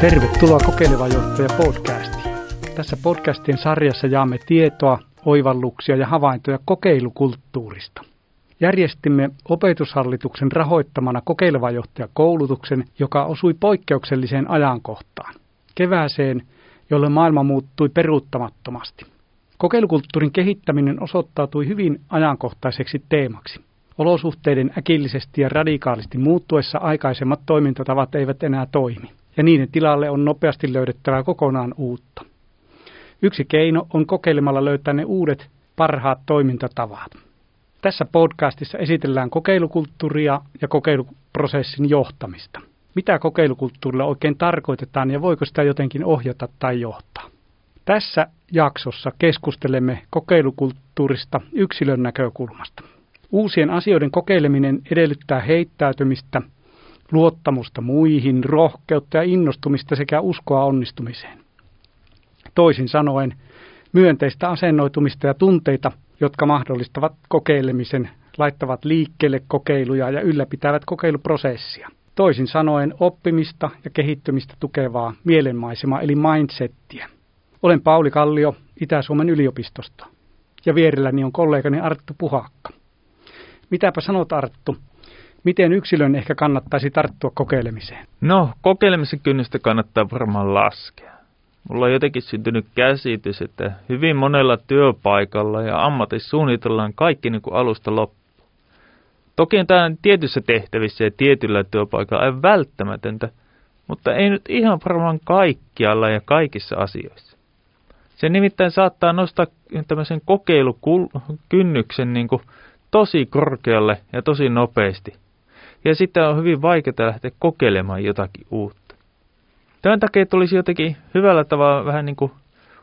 Tervetuloa Kokeileva johtaja podcastiin. Tässä podcastien sarjassa jaamme tietoa, oivalluksia ja havaintoja kokeilukulttuurista. Järjestimme opetushallituksen rahoittamana kokeileva johtaja koulutuksen, joka osui poikkeukselliseen ajankohtaan. Kevääseen, jolloin maailma muuttui peruuttamattomasti. Kokeilukulttuurin kehittäminen osoittautui hyvin ajankohtaiseksi teemaksi. Olosuhteiden äkillisesti ja radikaalisti muuttuessa aikaisemmat toimintatavat eivät enää toimi ja niiden tilalle on nopeasti löydettävä kokonaan uutta. Yksi keino on kokeilemalla löytää ne uudet parhaat toimintatavat. Tässä podcastissa esitellään kokeilukulttuuria ja kokeiluprosessin johtamista. Mitä kokeilukulttuurilla oikein tarkoitetaan ja voiko sitä jotenkin ohjata tai johtaa? Tässä jaksossa keskustelemme kokeilukulttuurista yksilön näkökulmasta. Uusien asioiden kokeileminen edellyttää heittäytymistä – luottamusta muihin, rohkeutta ja innostumista sekä uskoa onnistumiseen. Toisin sanoen, myönteistä asennoitumista ja tunteita, jotka mahdollistavat kokeilemisen, laittavat liikkeelle kokeiluja ja ylläpitävät kokeiluprosessia. Toisin sanoen oppimista ja kehittymistä tukevaa mielenmaisemaa eli mindsettiä. Olen Pauli Kallio Itä-Suomen yliopistosta ja vierelläni on kollegani Arttu Puhakka. Mitäpä sanot Arttu, Miten yksilön ehkä kannattaisi tarttua kokeilemiseen? No, kokeilemisen kynnystä kannattaa varmaan laskea. Mulla on jotenkin syntynyt käsitys, että hyvin monella työpaikalla ja ammatissa suunnitellaan kaikki niin kuin alusta loppuun. Toki on tämä tietyissä tehtävissä ja tietyllä työpaikalla aivan välttämätöntä, mutta ei nyt ihan varmaan kaikkialla ja kaikissa asioissa. Se nimittäin saattaa nostaa tämmöisen kokeilukynnyksen niin kuin tosi korkealle ja tosi nopeasti – ja sitten on hyvin vaikeaa lähteä kokeilemaan jotakin uutta. Tämän takia tulisi jotenkin hyvällä tavalla vähän niin kuin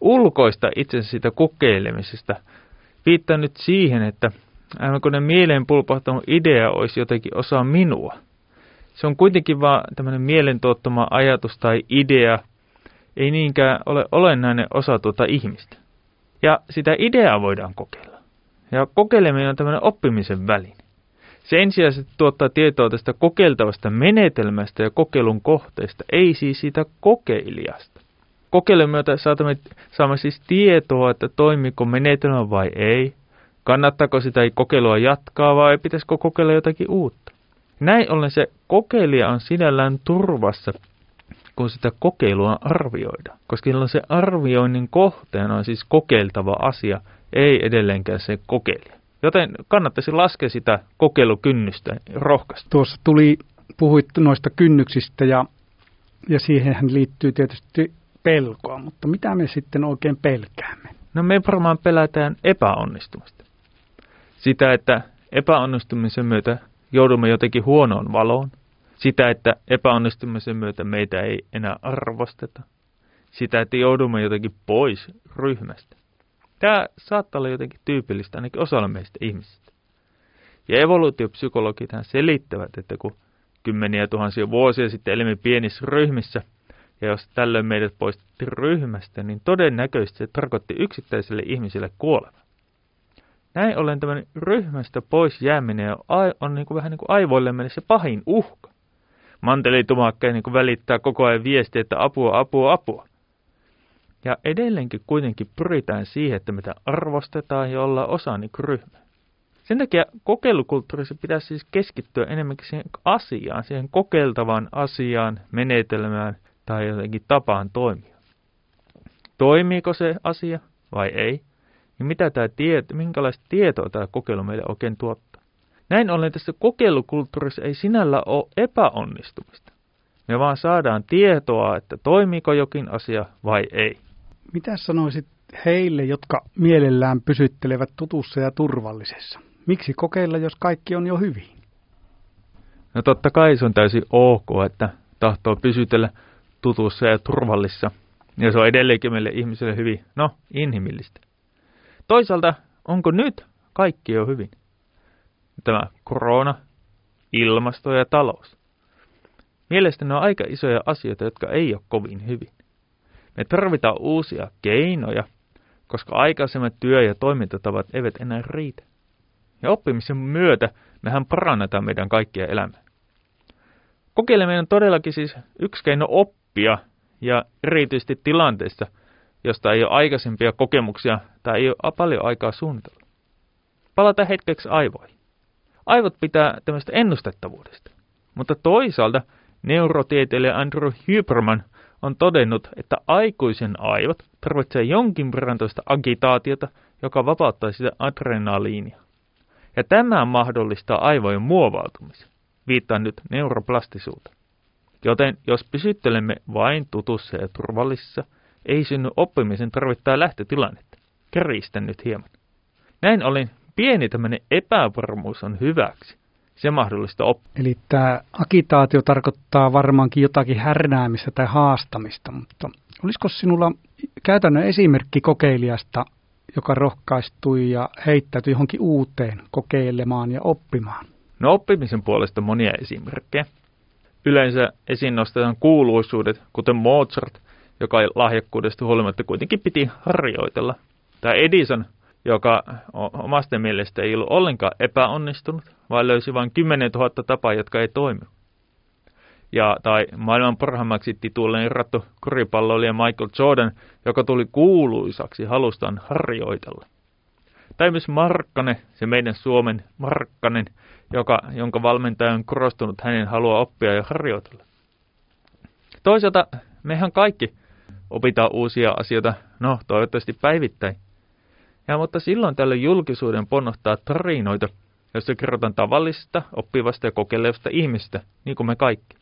ulkoista itsensä siitä kokeilemisesta. Viittaan nyt siihen, että aivan kun ne mieleen pulpahtanut idea olisi jotenkin osa minua. Se on kuitenkin vaan tämmöinen mielentuottama ajatus tai idea, ei niinkään ole olennainen osa tuota ihmistä. Ja sitä ideaa voidaan kokeilla. Ja kokeileminen on tämmöinen oppimisen väline. Se ensisijaisesti tuottaa tietoa tästä kokeiltavasta menetelmästä ja kokeilun kohteesta, ei siis siitä kokeilijasta. Kokeilun myötä saatamme, saamme siis tietoa, että toimiko menetelmä vai ei, kannattaako sitä kokeilua jatkaa vai pitäisikö kokeilla jotakin uutta. Näin ollen se kokeilija on sinällään turvassa, kun sitä kokeilua arvioidaan, koska se arvioinnin kohteena on siis kokeiltava asia, ei edelleenkään se kokeilija. Joten kannattaisi laskea sitä kokeilukynnystä rohkaista. Tuossa tuli, puhuit noista kynnyksistä ja, ja siihen liittyy tietysti pelkoa, mutta mitä me sitten oikein pelkäämme? No me varmaan pelätään epäonnistumista. Sitä, että epäonnistumisen myötä joudumme jotenkin huonoon valoon. Sitä, että epäonnistumisen myötä meitä ei enää arvosteta. Sitä, että joudumme jotenkin pois ryhmästä. Tämä saattaa olla jotenkin tyypillistä ainakin osalle meistä ihmisistä. Ja evoluutiopsykologit selittävät, että kun kymmeniä tuhansia vuosia sitten elimme pienissä ryhmissä, ja jos tällöin meidät poistettiin ryhmästä, niin todennäköisesti se tarkoitti yksittäiselle ihmiselle kuolema. Näin ollen tämän ryhmästä pois jääminen on, on niin kuin vähän niin kuin aivoille meille se pahin uhka. Mantelitumakka niin välittää koko ajan viestiä, että apua, apua, apua. Ja edelleenkin kuitenkin pyritään siihen, että mitä arvostetaan ja ollaan osa niin ryhmä. Sen takia kokeilukulttuurissa pitäisi siis keskittyä enemmänkin siihen asiaan, siihen kokeiltavaan asiaan, menetelmään tai jotenkin tapaan toimia. Toimiiko se asia vai ei? Ja mitä tämä tieto, minkälaista tietoa tämä kokeilu meille oikein tuottaa? Näin ollen tässä kokeilukulttuurissa ei sinällä ole epäonnistumista. Me vaan saadaan tietoa, että toimiiko jokin asia vai ei. Mitä sanoisit heille, jotka mielellään pysyttelevät tutussa ja turvallisessa? Miksi kokeilla, jos kaikki on jo hyvin? No totta kai se on täysin ok, että tahtoo pysytellä tutussa ja turvallisessa. Ja se on edelleenkin meille ihmisille hyvin, no, inhimillistä. Toisaalta, onko nyt kaikki jo hyvin? Tämä korona, ilmasto ja talous. Mielestäni ne on aika isoja asioita, jotka ei ole kovin hyvin. Me tarvitaan uusia keinoja, koska aikaisemmat työ- ja toimintatavat eivät enää riitä. Ja oppimisen myötä mehän parannetaan meidän kaikkia elämää. Kokeileminen on todellakin siis yksi keino oppia ja erityisesti tilanteessa, josta ei ole aikaisempia kokemuksia tai ei ole paljon aikaa suunnitella. Palata hetkeksi aivoihin. Aivot pitää tämmöistä ennustettavuudesta, mutta toisaalta neurotieteilijä Andrew Huberman on todennut, että aikuisen aivot tarvitsee jonkin verran toista agitaatiota, joka vapauttaa sitä adrenaliinia. Ja tämä mahdollistaa aivojen muovautumisen. Viittaan nyt neuroplastisuuteen. Joten jos pysyttelemme vain tutussa ja turvallisessa, ei synny oppimisen tarvittaa lähtötilannetta. Kärjistän nyt hieman. Näin olin, pieni tämmöinen epävarmuus on hyväksi. Se mahdollista oppia. Eli tämä agitaatio tarkoittaa varmaankin jotakin härnäämistä tai haastamista, mutta olisiko sinulla käytännön esimerkki kokeilijasta, joka rohkaistui ja heittäytyi johonkin uuteen kokeilemaan ja oppimaan? No oppimisen puolesta monia esimerkkejä. Yleensä esiin nostetaan kuuluisuudet, kuten Mozart, joka lahjakkuudesta huolimatta kuitenkin piti harjoitella. Tai Edison, joka omasta mielestä ei ollut ollenkaan epäonnistunut, vaan löysi vain 10 000 tapaa, jotka ei toimi. Ja, tai maailman parhaimmaksi tituulleen erattu koripalloilija Michael Jordan, joka tuli kuuluisaksi halustaan harjoitella. Tai myös Markkanen, se meidän Suomen Markkanen, joka, jonka valmentaja on korostunut hänen halua oppia ja harjoitella. Toisaalta mehän kaikki opitaan uusia asioita, no toivottavasti päivittäin. Ja mutta silloin tällä julkisuuden ponnohtaa tarinoita, joissa kerrotaan tavallisesta, oppivasta ja kokeilevasta ihmistä, niin kuin me kaikki.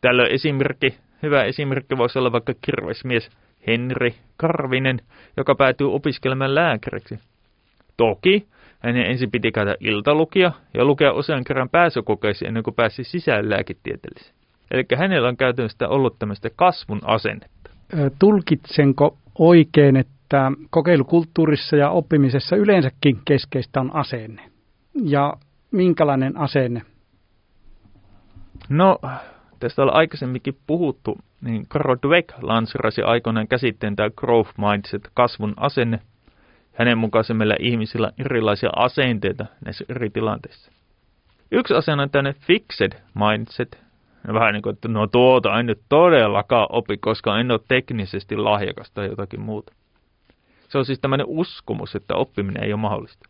Tällöin esimerkki, hyvä esimerkki voisi olla vaikka kirvesmies Henri Karvinen, joka päätyy opiskelemaan lääkäriksi. Toki hänen ensin piti käydä iltalukia ja lukea usean kerran pääsykokeisiin ennen kuin pääsi sisään lääketieteelliseen. Eli hänellä on käytännössä ollut tämmöistä kasvun asennetta. Tulkitsenko oikein, että kokeilukulttuurissa ja oppimisessa yleensäkin keskeistä on asenne? Ja minkälainen asenne? No, tästä on aikaisemminkin puhuttu, niin Carol Dweck lanserasi aikoinaan käsitteen tämä growth mindset, kasvun asenne. Hänen mukaan meillä ihmisillä on erilaisia asenteita näissä eri tilanteissa. Yksi asenne on tämmöinen fixed mindset. Vähän niin kuin, että no tuota en nyt todellakaan opi, koska en ole teknisesti lahjakas tai jotakin muuta. Se on siis tämmöinen uskomus, että oppiminen ei ole mahdollista.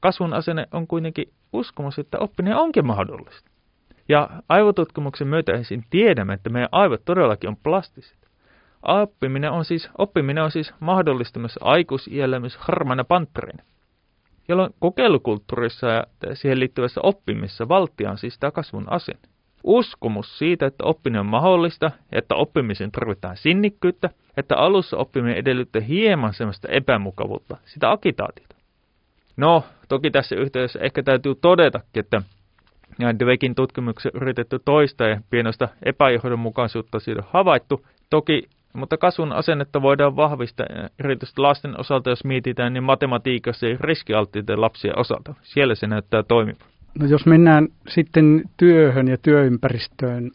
Kasvun asenne on kuitenkin uskomus, että oppiminen onkin mahdollista. Ja aivotutkimuksen myötä ensin tiedämme, että meidän aivot todellakin on plastiset. Oppiminen on siis, oppiminen on siis mahdollista myös aikuisiällä myös harmana panttereina. Jolloin kokeilukulttuurissa ja siihen liittyvässä oppimissa valtia on siis tämä kasvun asenne. Uskomus siitä, että oppiminen on mahdollista että oppimisen tarvitaan sinnikkyyttä, että alussa oppiminen edellyttää hieman sellaista epämukavuutta, sitä agitaatiota. No, toki tässä yhteydessä ehkä täytyy todetakin, että Dwekin tutkimuksen yritetty toista ja pienosta epäjohdonmukaisuutta siitä havaittu. Toki, mutta kasvun asennetta voidaan vahvistaa erityisesti lasten osalta, jos mietitään, niin matematiikassa ja riskialttiiden lapsien osalta. Siellä se näyttää toimivan. No jos mennään sitten työhön ja työympäristöön,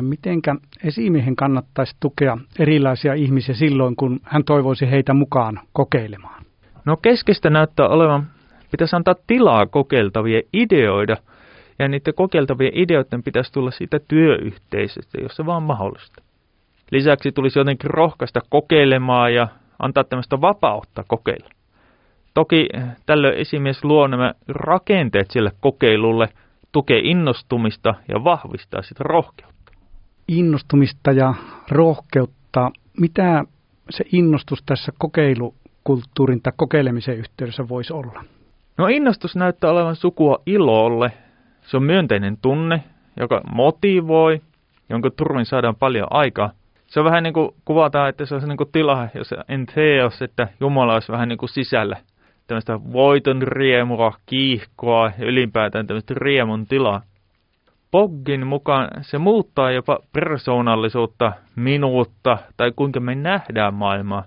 mitenkä esimiehen kannattaisi tukea erilaisia ihmisiä silloin, kun hän toivoisi heitä mukaan kokeilemaan? No keskeistä näyttää olevan, pitäisi antaa tilaa kokeiltavia ideoida – ja niiden kokeiltavien ideoiden pitäisi tulla siitä työyhteisöstä, jos se vaan mahdollista. Lisäksi tulisi jotenkin rohkaista kokeilemaan ja antaa tämmöistä vapautta kokeilla. Toki tällöin esimies luo nämä rakenteet sille kokeilulle, tukee innostumista ja vahvistaa sitä rohkeutta. Innostumista ja rohkeutta. Mitä se innostus tässä kokeilukulttuurin tai kokeilemisen yhteydessä voisi olla? No innostus näyttää olevan sukua ilolle se on myönteinen tunne, joka motivoi, jonka turvin saadaan paljon aikaa. Se on vähän niin kuin kuvataan, että se on niin kuin tila, jos en teos, että Jumala olisi vähän niin kuin sisällä. Tämmöistä voiton riemua, kiihkoa ja ylipäätään tämmöistä riemun tilaa. Poggin mukaan se muuttaa jopa persoonallisuutta, minuutta tai kuinka me nähdään maailmaa.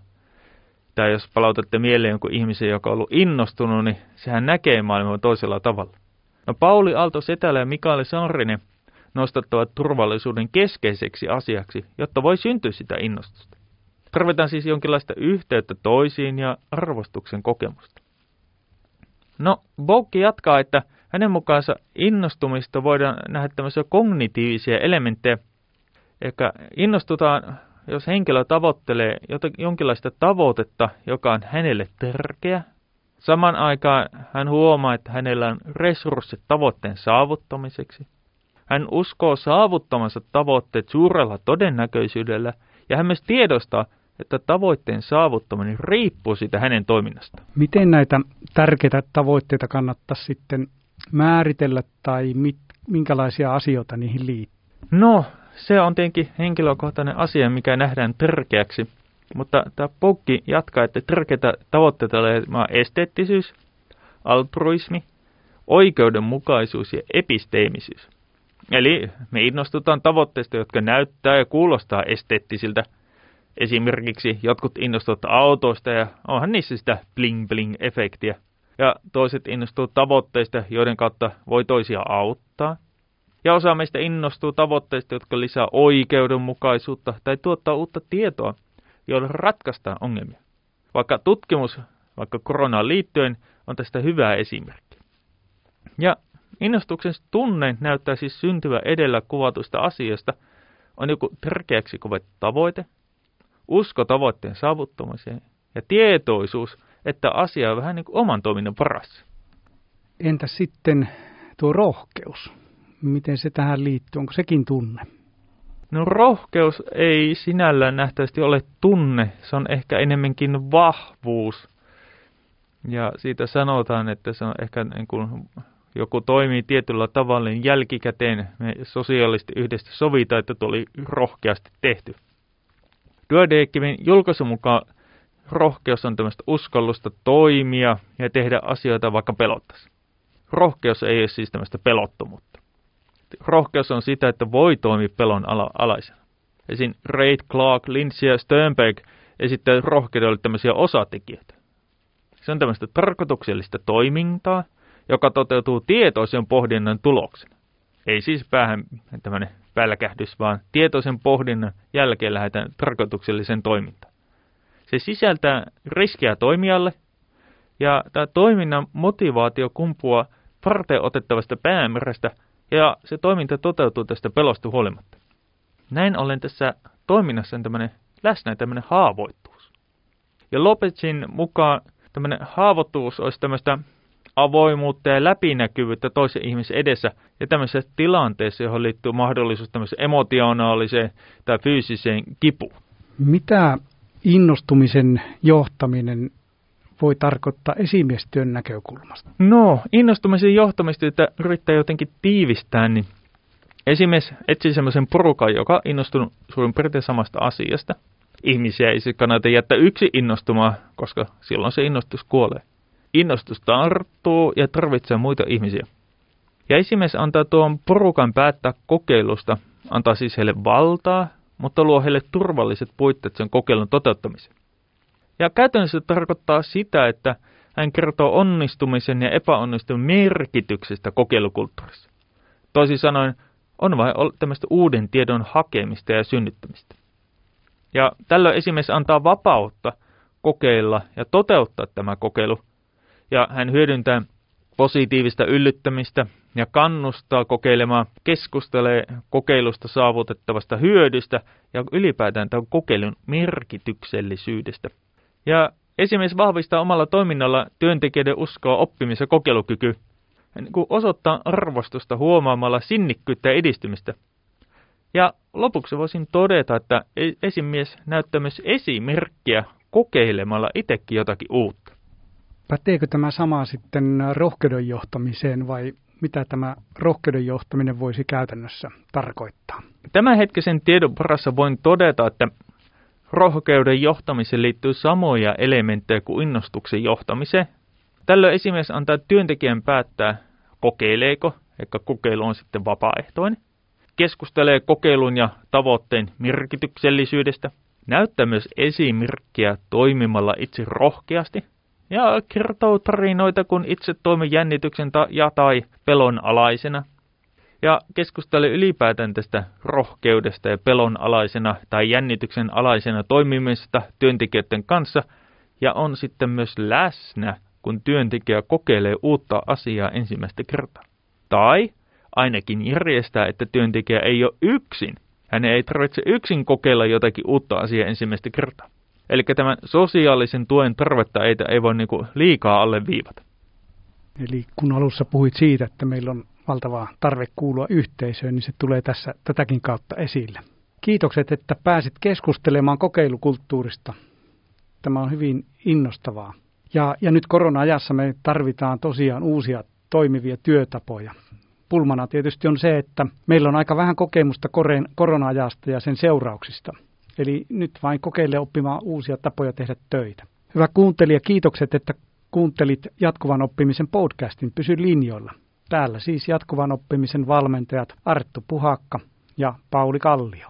Tai jos palautatte mieleen jonkun ihmisen, joka on ollut innostunut, niin sehän näkee maailmaa toisella tavalla. No Pauli Aalto Setälä ja Mikael Saarinen nostattavat turvallisuuden keskeiseksi asiaksi, jotta voi syntyä sitä innostusta. Tarvitaan siis jonkinlaista yhteyttä toisiin ja arvostuksen kokemusta. No, Boukki jatkaa, että hänen mukaansa innostumista voidaan nähdä tämmöisiä kognitiivisia elementtejä, Eli innostutaan jos henkilö tavoittelee jonkinlaista tavoitetta, joka on hänelle tärkeä, saman aikaan hän huomaa, että hänellä on resurssit tavoitteen saavuttamiseksi. Hän uskoo saavuttamansa tavoitteet suurella todennäköisyydellä ja hän myös tiedostaa, että tavoitteen saavuttaminen riippuu siitä hänen toiminnasta. Miten näitä tärkeitä tavoitteita kannattaa sitten määritellä tai mit, minkälaisia asioita niihin liittyy? No, se on tietenkin henkilökohtainen asia, mikä nähdään tärkeäksi. Mutta tämä Pokki jatkaa, että tärkeitä tavoitteita ovat esteettisyys, altruismi, oikeudenmukaisuus ja episteemisyys. Eli me innostutaan tavoitteista, jotka näyttää ja kuulostaa esteettisiltä. Esimerkiksi jotkut innostuvat autoista ja onhan niissä sitä bling-bling-efektiä. Ja toiset innostuvat tavoitteista, joiden kautta voi toisia auttaa. Ja osa meistä innostuu tavoitteista, jotka lisää oikeudenmukaisuutta tai tuottaa uutta tietoa, joilla ratkaistaan ongelmia. Vaikka tutkimus, vaikka koronaan liittyen, on tästä hyvä esimerkki. Ja innostuksen tunne näyttää siis syntyvä edellä kuvatusta asiasta, on joku tärkeäksi kovettu tavoite, usko tavoitteen saavuttamiseen ja tietoisuus, että asia on vähän niin kuin oman toiminnan paras. Entä sitten tuo rohkeus? Miten se tähän liittyy? Onko sekin tunne? No rohkeus ei sinällään nähtävästi ole tunne, se on ehkä enemmänkin vahvuus. Ja siitä sanotaan, että se on ehkä niin kuin joku toimii tietyllä tavalla, niin jälkikäteen me sosiaalisesti yhdessä sovitaan, että tuo oli rohkeasti tehty. Duodeckimin julkaisun mukaan rohkeus on tämmöistä uskallusta toimia ja tehdä asioita vaikka pelottaisi. Rohkeus ei ole siis tämmöistä pelottomuutta. Rohkeus on sitä, että voi toimia pelon ala- alaisena. Esim. Reid, Clark, Lindsay ja Sternberg esittää rohkeudelle tämmöisiä osatekijöitä. Se on tämmöistä tarkoituksellista toimintaa, joka toteutuu tietoisen pohdinnan tuloksena. Ei siis päähän tämmöinen pälkähdys, vaan tietoisen pohdinnan jälkeen lähdetään tarkoituksellisen toimintaan. Se sisältää riskiä toimijalle, ja tämä toiminnan motivaatio kumpuaa varten otettavasta päämäärästä, ja se toiminta toteutuu tästä pelosta huolimatta. Näin ollen tässä toiminnassa on tämmöinen läsnä tämmöinen haavoittuvuus. Ja Lopezin mukaan tämmöinen haavoittuvuus olisi tämmöistä avoimuutta ja läpinäkyvyyttä toisen ihmisen edessä ja tämmöisessä tilanteessa, johon liittyy mahdollisuus tämmöiseen emotionaaliseen tai fyysiseen kipuun. Mitä innostumisen johtaminen voi tarkoittaa esimiestyön näkökulmasta? No, innostumisen johtamista, että yrittää jotenkin tiivistää, niin esimies etsii semmoisen porukan, joka on innostunut suurin piirtein samasta asiasta. Ihmisiä ei siis kannata jättää yksi innostumaan, koska silloin se innostus kuolee. Innostus tarttuu ja tarvitsee muita ihmisiä. Ja esimies antaa tuon porukan päättää kokeilusta, antaa siis heille valtaa, mutta luo heille turvalliset puitteet sen kokeilun toteuttamiseen. Ja käytännössä tarkoittaa sitä, että hän kertoo onnistumisen ja epäonnistumisen merkityksestä kokeilukulttuurissa. Toisin sanoen, on vain tämmöistä uuden tiedon hakemista ja synnyttämistä. Ja tällöin esimies antaa vapautta kokeilla ja toteuttaa tämä kokeilu – ja hän hyödyntää positiivista yllyttämistä ja kannustaa kokeilemaan, keskustelee kokeilusta saavutettavasta hyödystä ja ylipäätään tämän kokeilun merkityksellisyydestä. Ja esimies vahvistaa omalla toiminnalla työntekijöiden uskoa oppimis- ja kokeilukyky, niin kuin osoittaa arvostusta huomaamalla sinnikkyyttä ja edistymistä. Ja lopuksi voisin todeta, että e- esimies näyttää myös esimerkkiä kokeilemalla itsekin jotakin uutta. Päteekö tämä sama sitten rohkeuden johtamiseen vai mitä tämä rohkeuden johtaminen voisi käytännössä tarkoittaa? Tämänhetkisen tiedon parassa voin todeta, että rohkeuden johtamiseen liittyy samoja elementtejä kuin innostuksen johtamiseen. Tällöin esimies antaa työntekijän päättää, kokeileeko, eikä kokeilu on sitten vapaaehtoinen. Keskustelee kokeilun ja tavoitteen merkityksellisyydestä. Näyttää myös esimerkkiä toimimalla itse rohkeasti – ja kertoo tarinoita, kun itse toimi jännityksen ta- ja tai pelon alaisena. Ja keskusteli ylipäätään tästä rohkeudesta ja pelon alaisena tai jännityksen alaisena toimimisesta työntekijöiden kanssa ja on sitten myös läsnä, kun työntekijä kokeilee uutta asiaa ensimmäistä kertaa. Tai ainakin järjestää, että työntekijä ei ole yksin Hänen ei tarvitse yksin kokeilla jotakin uutta asiaa ensimmäistä kertaa. Eli tämän sosiaalisen tuen tarvetta ei, ei voi niin liikaa alleviivata. Eli kun alussa puhuit siitä, että meillä on valtava tarve kuulua yhteisöön, niin se tulee tässä tätäkin kautta esille. Kiitokset, että pääsit keskustelemaan kokeilukulttuurista. Tämä on hyvin innostavaa. Ja, ja nyt korona-ajassa me tarvitaan tosiaan uusia toimivia työtapoja. Pulmana tietysti on se, että meillä on aika vähän kokemusta korona-ajasta ja sen seurauksista. Eli nyt vain kokeile oppimaan uusia tapoja tehdä töitä. Hyvä kuuntelija, kiitokset, että kuuntelit jatkuvan oppimisen podcastin. Pysy linjoilla. Täällä siis jatkuvan oppimisen valmentajat Arttu Puhakka ja Pauli Kallio.